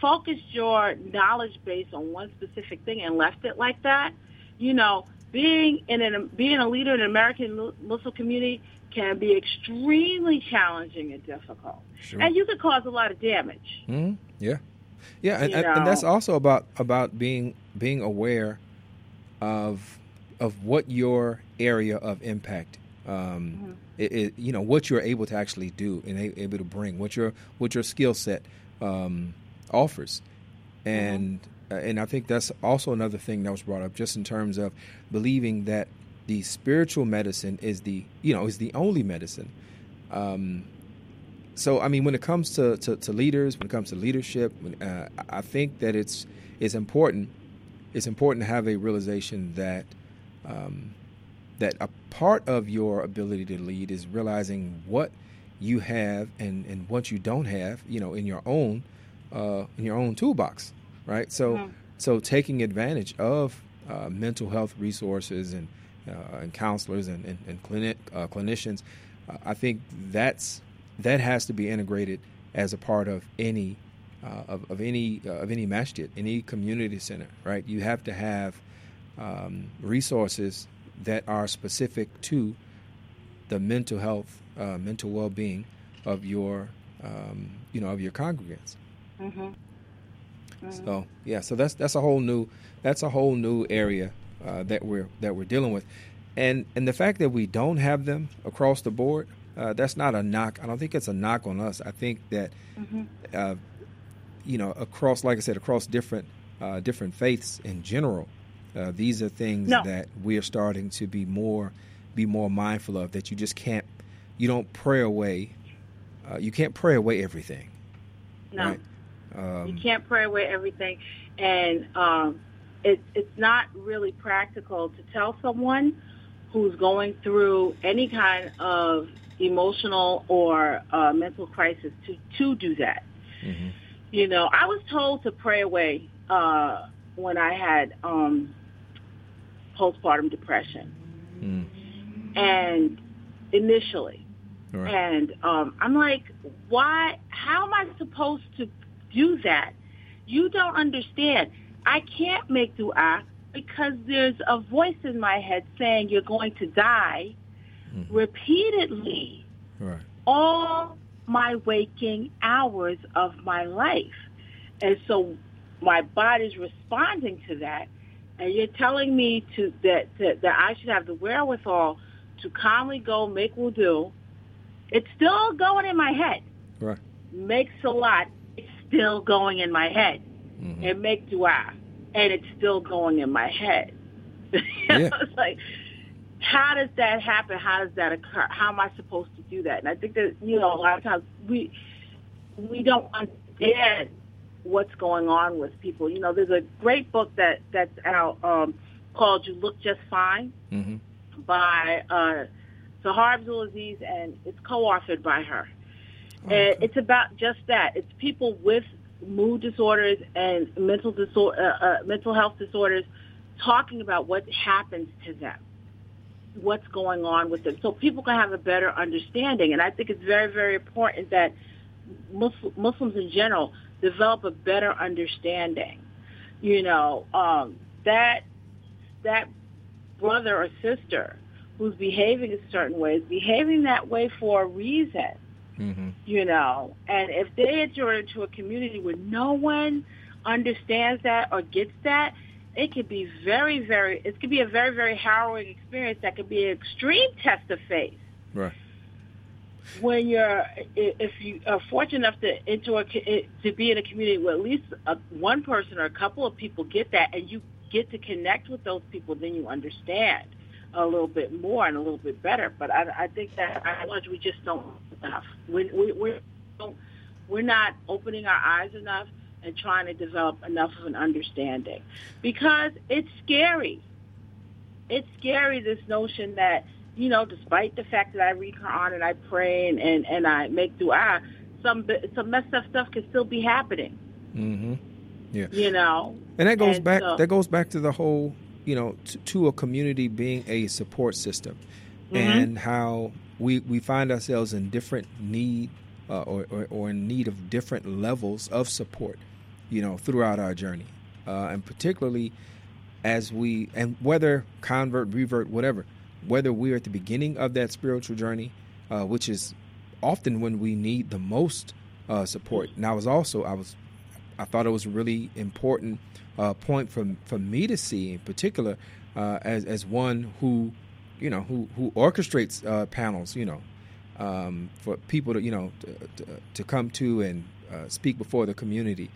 focused your knowledge base on one specific thing and left it like that, you know, being in an, being a leader in an American Muslim community can be extremely challenging and difficult, sure. and you can cause a lot of damage. Mm-hmm. Yeah, yeah, and, and, that's also about about being being aware of of what your area of impact um, mm-hmm. it, it, you know what you're able to actually do and able to bring what your what your skill set um, offers and mm-hmm. uh, and I think that's also another thing that was brought up just in terms of believing that the spiritual medicine is the you know is the only medicine um, so I mean when it comes to, to, to, leaders when it comes to leadership uh, I think that it's it's important it's important to have a realization that um, that a part of your ability to lead is realizing what you have and, and what you don't have, you know, in your own uh, in your own toolbox, right? So mm-hmm. so taking advantage of uh, mental health resources and uh, and counselors and and, and clinic uh, clinicians, uh, I think that's that has to be integrated as a part of any uh, of, of any of any masjid, any community center, right? You have to have um, resources that are specific to the mental health, uh, mental well-being of your, um, you know, of your congregants. Mm-hmm. Mm-hmm. So yeah, so that's that's a whole new that's a whole new area uh, that we're that we're dealing with, and and the fact that we don't have them across the board, uh, that's not a knock. I don't think it's a knock on us. I think that, mm-hmm. uh, you know, across like I said, across different uh, different faiths in general, uh, these are things no. that we are starting to be more be more mindful of. That you just can't, you don't pray away. Uh, you can't pray away everything. No, right? um, you can't pray away everything, and um, it, it's not really practical to tell someone who's going through any kind of emotional or uh, mental crisis to to do that. Mm-hmm. You know, I was told to pray away uh, when I had um, postpartum depression. Mm. And initially. Right. And um, I'm like, why? How am I supposed to do that? You don't understand. I can't make dua because there's a voice in my head saying you're going to die mm-hmm. repeatedly right. all my waking hours of my life. And so my body's responding to that and you're telling me to that, that that I should have the wherewithal to calmly go make wudu, it's still going in my head. Right. Make lot. it's still going in my head. Mm-hmm. And make dua, and it's still going in my head. <laughs> Yeah. it's like, how does that happen? How does that occur? How am I supposed to do that? And I think that you know a lot of times we we don't understand what's going on with people. You know, there's a great book that that's out um, called "You Look Just Fine" mm-hmm. by uh, Sahar Abdulaziz, and it's co-authored by her. Okay. And it's about just that. It's people with mood disorders and mental disorder, uh, uh, mental health disorders, talking about what happens to them, what's going on with them, so people can have a better understanding. And I think it's very, very important that Muslims in general develop a better understanding. You know, um, that that brother or sister who's behaving a certain way is behaving that way for a reason. Mm-hmm. You know, and if they enter into a community where no one understands that or gets that, it could be very, very. It could be a very, very harrowing experience. That could be an extreme test of faith. Right when you're if you are fortunate enough to into a to be in a community where at least a, one person or a couple of people get that and you get to connect with those people then you understand a little bit more and a little bit better but i i think that I we just don't enough. We, we, we're, we're not opening our eyes enough and trying to develop enough of an understanding because it's scary. It's scary, this notion that, you know, despite the fact that I read Quran and I pray and, and, and I make dua, some, some messed up stuff can still be happening. Mm-hmm. Yeah. You know, and that goes and back. So, that goes back to the whole, you know, to, to a community being a support system, mm-hmm. and how we we find ourselves in different need uh, or, or, or in need of different levels of support, you know, throughout our journey, uh, and particularly as we and whether convert, revert, whatever, whether we're at the beginning of that spiritual journey, uh, which is often when we need the most uh, support. And I was also I was I thought it was a really important uh, point for for me to see in particular uh, as as one who you know who who orchestrates uh, panels you know um, for people to you know to, to, to come to and uh, speak before the community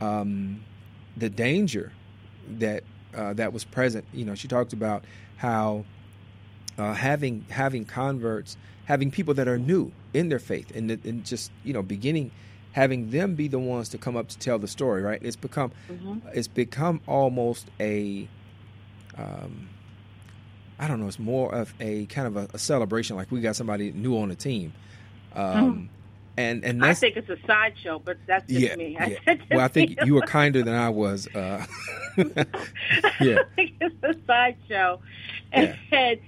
um, the danger that uh, that was present you know she talked about how uh, having having converts having people that are new in their faith and, and just you know beginning having them be the ones to come up to tell the story, right? It's become mm-hmm. it's become almost a um, I don't know, it's more of a kind of a, a celebration, like we got somebody new on the team. Um, hmm. And and I think it's a sideshow, but that's just yeah, me. <laughs> Yeah. well, I think you were kinder than I was. Uh, <laughs> yeah, <laughs> I think it's a sideshow, and, yeah. and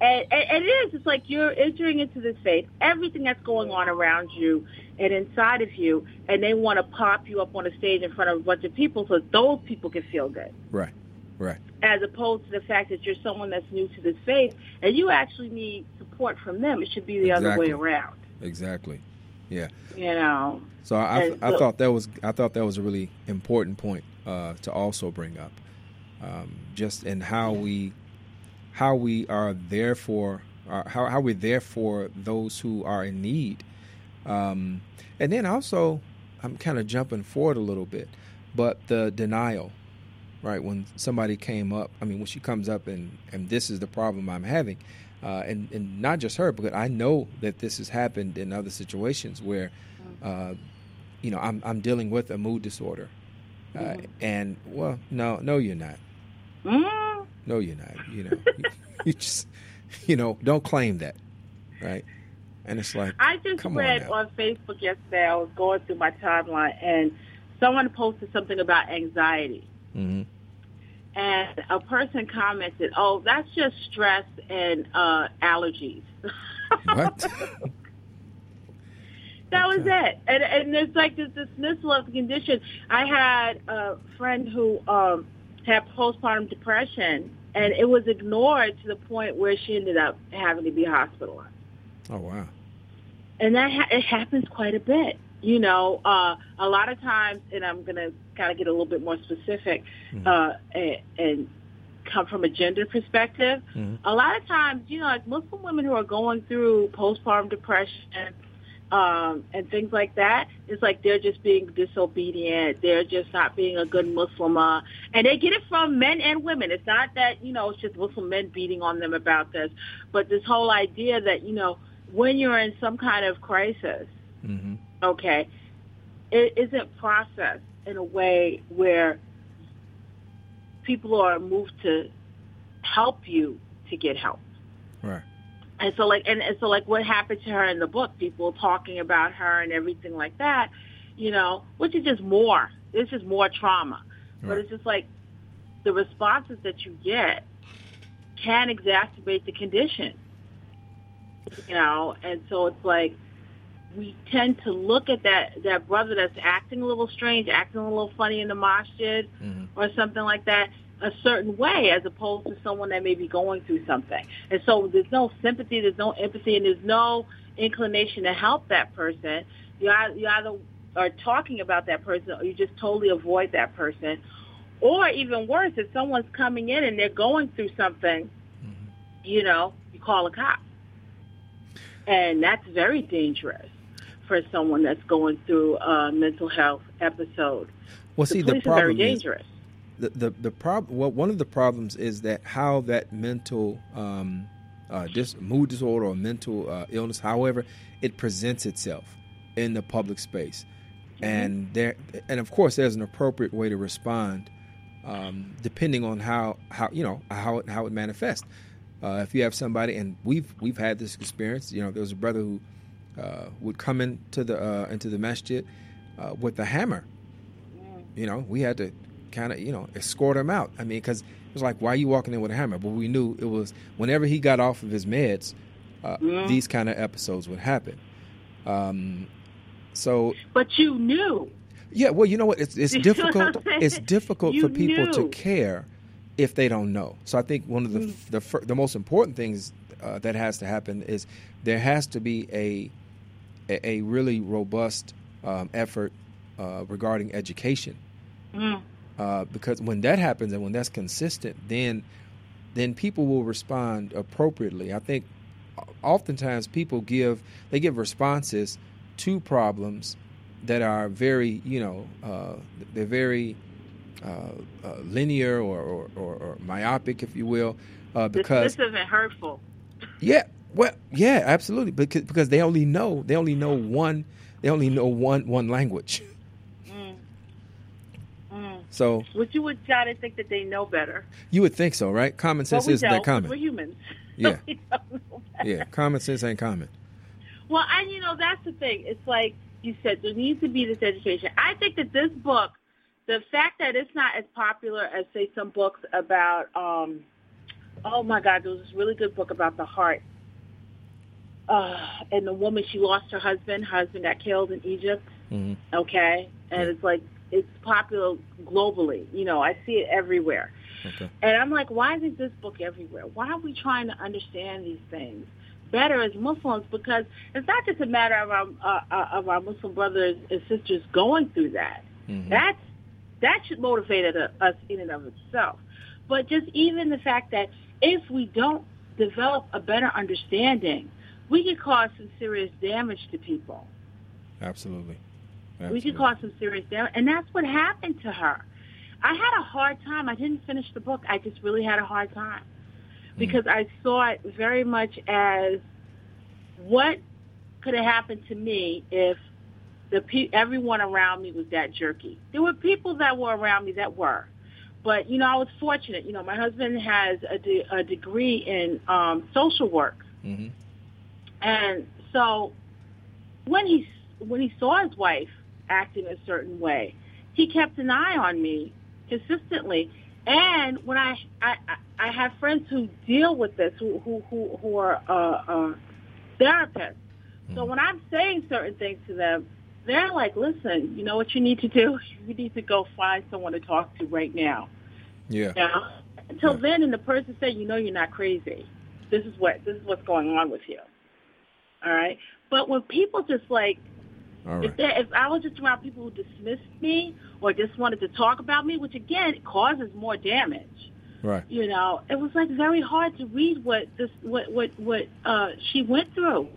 and, and, it is. It's like you're entering into this faith. Everything that's going on around you and inside of you, and they want to pop you up on a stage in front of a bunch of people so those people can feel good. Right. Right. As opposed to the fact that you're someone that's new to this faith and you actually need support from them. It should be the exactly. other way around. Exactly. Yeah. You know. So I, I, thought that was I thought that was a really important point uh, to also bring up, um, just in how we how we are there for uh, how, how we're there for those who are in need um, and then also i'm kind of jumping forward a little bit but the denial right when somebody came up i mean when she comes up and and this is the problem i'm having uh, and and not just her because i know that this has happened in other situations where uh, you know i'm i'm dealing with a mood disorder uh, mm-hmm. and well no no you're not mm-hmm. No, you're not. You know, you, <laughs> just, you know, don't claim that, right? And it's like, I just read on, on, Facebook yesterday. I was going through my timeline, and someone posted something about anxiety. Mm-hmm. And a person commented, "Oh, that's just stress and uh, allergies." What? <laughs> that was it. And and there's like this dismissal of the condition. I had a friend who um had postpartum depression, and it was ignored to the point where she ended up having to be hospitalized. Oh wow! And that ha- it happens quite a bit. You know, uh, a lot of times, and I'm going to kind of get a little bit more specific mm-hmm. uh, and, and come from a gender perspective. Mm-hmm. A lot of times, you know, like Muslim women who are going through postpartum depression um, and things like that. It's like they're just being disobedient. They're just not being a good Muslim. Uh, and they get it from men and women. It's not that, you know, it's just Muslim men beating on them about this. But this whole idea that, you know, when you're in some kind of crisis, mm-hmm. Okay, it isn't processed in a way where people are moved to help you to get help. Right. And so like and, and so like what happened to her in the book, people talking about her and everything like that, you know, which is just more. It's just more trauma. Right. But it's just like the responses that you get can exacerbate the condition. You know, and so it's like we tend to look at that that brother that's acting a little strange, acting a little funny in the masjid mm-hmm. or something like that, a certain way as opposed to someone that may be going through something. And so there's no sympathy, there's no empathy, and there's no inclination to help that person. You either, you either are talking about that person or you just totally avoid that person. Or even worse, if someone's coming in and they're going through something, mm-hmm. you know, you call a cop. And that's very dangerous for someone that's going through a mental health episode. Well, the see, the problem very dangerous. Is, the the, the problem well one of the problems is that how that mental um, uh, dis- mood disorder or mental uh, illness, however it presents itself in the public space, mm-hmm. and there, and of course, there's an appropriate way to respond um, depending on how how you know how it, how it manifests. Uh, if you have somebody, and we've we've had this experience. You know, there was a brother who uh, would come into the uh, into the masjid uh, with a hammer. You know, we had to kind of you know escort him out. I mean, because it was like, why are you walking in with a hammer? But we knew it was whenever he got off of his meds, uh, mm. these kind of episodes would happen. Um, so, but you knew. Yeah, well, you know what? It's it's <laughs> difficult. It's difficult for people knew. to care if they don't know. So I think one of the mm. the, the most important things uh, that has to happen is there has to be a a, a really robust um, effort uh, regarding education. Mm. Uh, because when that happens and when that's consistent, then then people will respond appropriately. I think oftentimes people give they give responses to problems that are very you know uh, they're very uh, uh, linear or, or, or, or, myopic, if you will, uh, because this, this isn't hurtful. Yeah, well, yeah, absolutely, because because they only know they only know one they only know one one language. <laughs> Mm. Mm. So, would you would try to think that they know better. You would think so, right? Common sense is that common. We're humans. <laughs> Yeah, yeah. Common sense ain't common. Well, and you know that's the thing. It's like you said, there needs to be this education. I think that this book, the fact that it's not as popular as say some books about, um, oh my God, there was this really good book about the heart. Uh, and the woman, she lost her husband. Her husband got killed in Egypt. Mm-hmm. Okay, and it's like it's popular globally. You know, I see it everywhere. Okay. And I'm like, why isn't this book everywhere? Why are we trying to understand these things? better as Muslims because it's not just a matter of our uh, uh, of our Muslim brothers and sisters going through that. Mm-hmm. That's that should motivate us in and of itself. But just even the fact that if we don't develop a better understanding, we could cause some serious damage to people. Absolutely. Absolutely. We could cause some serious damage, and that's what happened to her. I had a hard time. I didn't finish the book. I just really had a hard time because I saw it very much as what could have happened to me if the pe- everyone around me was that jerky. There were people that were around me that were, but you know I was fortunate. You know my husband has a, de- a degree in um, social work, mm-hmm. And so when he when he saw his wife acting a certain way, he kept an eye on me consistently. And when I, I I have friends who deal with this, who who who, who are uh, uh, therapists. So when I'm saying certain things to them, they're like, "Listen, you know what you need to do? <laughs> You need to go find someone to talk to right now." Yeah. Now, until yeah. then, and the person said, "You know, you're not crazy. This is what this is what's going on with you." All right. But when people just like Right. If, if I was just around people who dismissed me or just wanted to talk about me, which again causes more damage. Right. You know, it was like very hard to read what this what what what uh, she went through.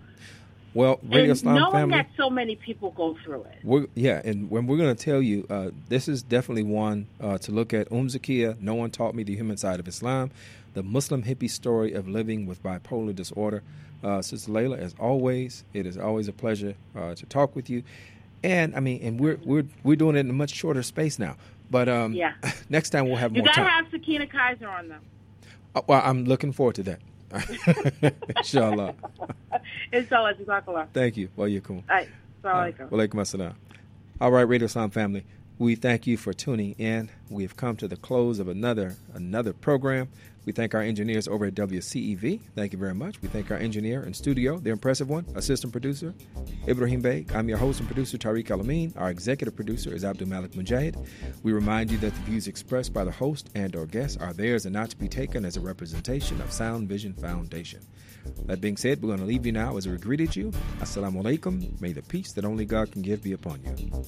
Well, Radio and Islam knowing family, that so many people go through it. We're, yeah, and when we're going to tell you, uh, this is definitely one uh, to look at. Um Zakia, No One Taught Me the Human Side of Islam, the Muslim hippie story of living with bipolar disorder. Uh, Sister Layla, as always, it is always a pleasure uh, to talk with you. And I mean, and we're we're we're doing it in a much shorter space now. But um, yeah. <laughs> next time we'll have you more time. You gotta have Sakina Kaiser on them. Uh, well, I'm looking forward to that. <laughs> Inshallah. <laughs> Inshallah. Jazakallah. Thank you. Well, you're cool. All right. Assalamu alaikum. assalam. All right, Radio Islam family. We thank you for tuning in. We have come to the close of another another program. We thank our engineers over at WCEV. Thank you very much. We thank our engineer in studio, the impressive one, assistant producer, Ibrahim Bey. I'm your host and producer, Tariq El-Amin. Our executive producer is Abdul Malik Mujahid. We remind you that the views expressed by the host and or guests are theirs and not to be taken as a representation of Sound Vision Foundation. That being said, we're going to leave you now as we greeted you. Assalamu alaikum. May the peace that only God can give be upon you.